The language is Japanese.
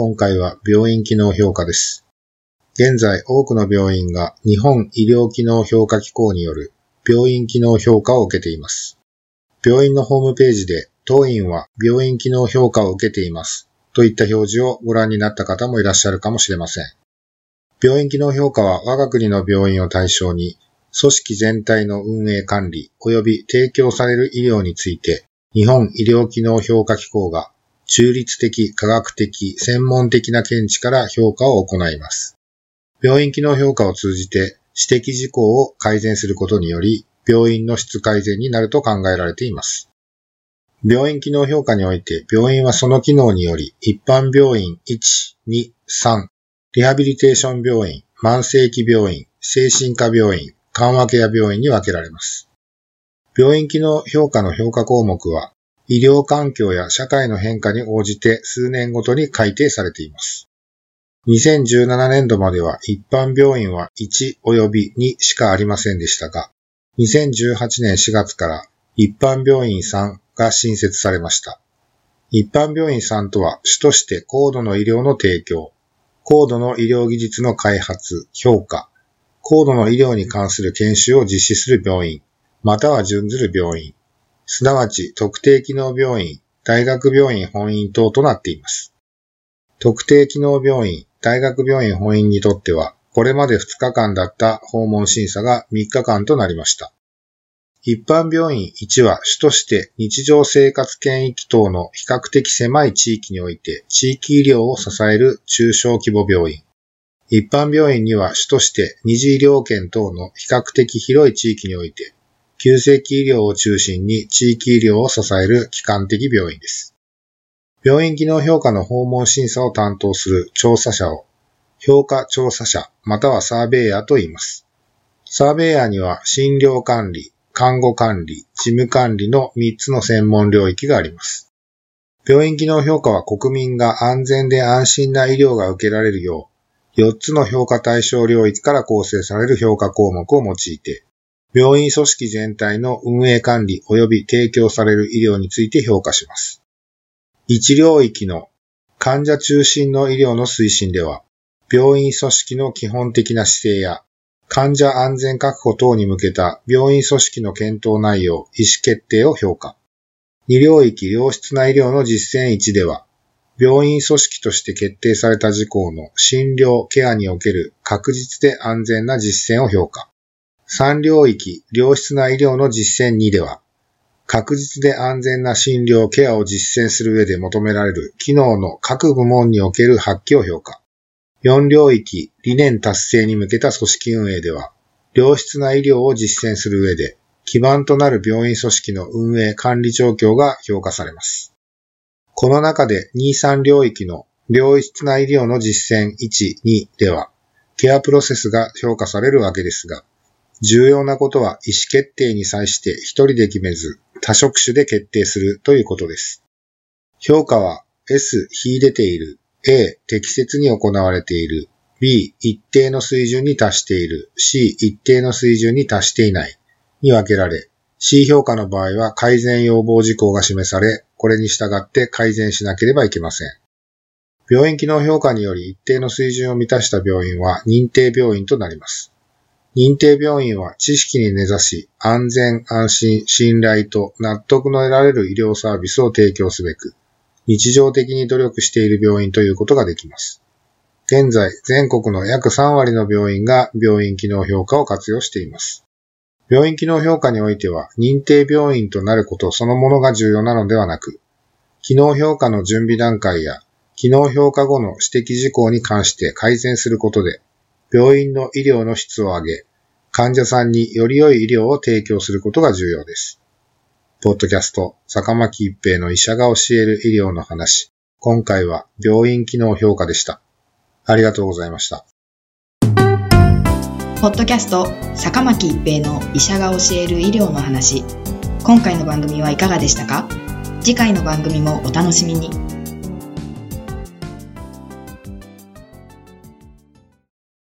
今回は病院機能評価です。現在、多くの病院が日本医療機能評価機構による病院機能評価を受けています。病院のホームページで、当院は病院機能評価を受けています。といった表示をご覧になった方もいらっしゃるかもしれません。病院機能評価は我が国の病院を対象に、組織全体の運営管理及び提供される医療について、日本医療機能評価機構が中立的、科学的、専門的な見地から評価を行います。病院機能評価を通じて指摘事項を改善することにより、病院の質改善になると考えられています。病院機能評価において、病院はその機能により、一般病院1、2、3、リハビリテーション病院、慢性期病院、精神科病院、緩和ケア病院に分けられます。病院機能評価の評価項目は、医療環境や社会の変化に応じて数年ごとに改定されています。2017年度までは一般病院は1及び2しかありませんでしたが、2018年4月から一般病院3が新設されました。一般病院3とは主として高度の医療の提供、高度の医療技術の開発、評価、高度の医療に関する研修を実施する病院、または準ずる病院、すなわち特定機能病院、大学病院本院等となっています。特定機能病院、大学病院本院にとっては、これまで2日間だった訪問審査が3日間となりました。一般病院1は主として日常生活圏域等の比較的狭い地域において地域医療を支える中小規模病院。一般病院には主として二次医療圏等の比較的広い地域において急性期医療を中心に地域医療を支える機関的病院です。病院機能評価の訪問審査を担当する調査者を評価調査者またはサーベイヤーと言います。サーベイヤーには診療管理、看護管理、事務管理の3つの専門領域があります。病院機能評価は国民が安全で安心な医療が受けられるよう、4つの評価対象領域から構成される評価項目を用いて、病院組織全体の運営管理及び提供される医療について評価します。一領域の患者中心の医療の推進では、病院組織の基本的な姿勢や患者安全確保等に向けた病院組織の検討内容、意思決定を評価。二領域良質な医療の実践1では、病院組織として決定された事項の診療、ケアにおける確実で安全な実践を評価。三領域良質な医療の実践2では、確実で安全な診療、ケアを実践する上で求められる機能の各部門における発揮を評価。4領域理念達成に向けた組織運営では、良質な医療を実践する上で、基盤となる病院組織の運営管理状況が評価されます。この中で2、3領域の良質な医療の実践1、2では、ケアプロセスが評価されるわけですが、重要なことは意思決定に際して一人で決めず、多職種で決定するということです。評価は S、秀でている、A、適切に行われている、B、一定の水準に達している、C、一定の水準に達していない、に分けられ、C 評価の場合は改善要望事項が示され、これに従って改善しなければいけません。病院機能評価により一定の水準を満たした病院は認定病院となります。認定病院は知識に根ざし、安全、安心、信頼と納得の得られる医療サービスを提供すべく、日常的に努力している病院ということができます。現在、全国の約3割の病院が病院機能評価を活用しています。病院機能評価においては、認定病院となることそのものが重要なのではなく、機能評価の準備段階や、機能評価後の指摘事項に関して改善することで、病院の医療の質を上げ、患者さんにより良い医療を提供することが重要です。ポッドキャスト、坂巻一平の医者が教える医療の話。今回は病院機能評価でした。ありがとうございました。ポッドキャスト坂巻一平の医者が教える医療の話今回の番組はいかがでしたか？次回の番組もお楽しみに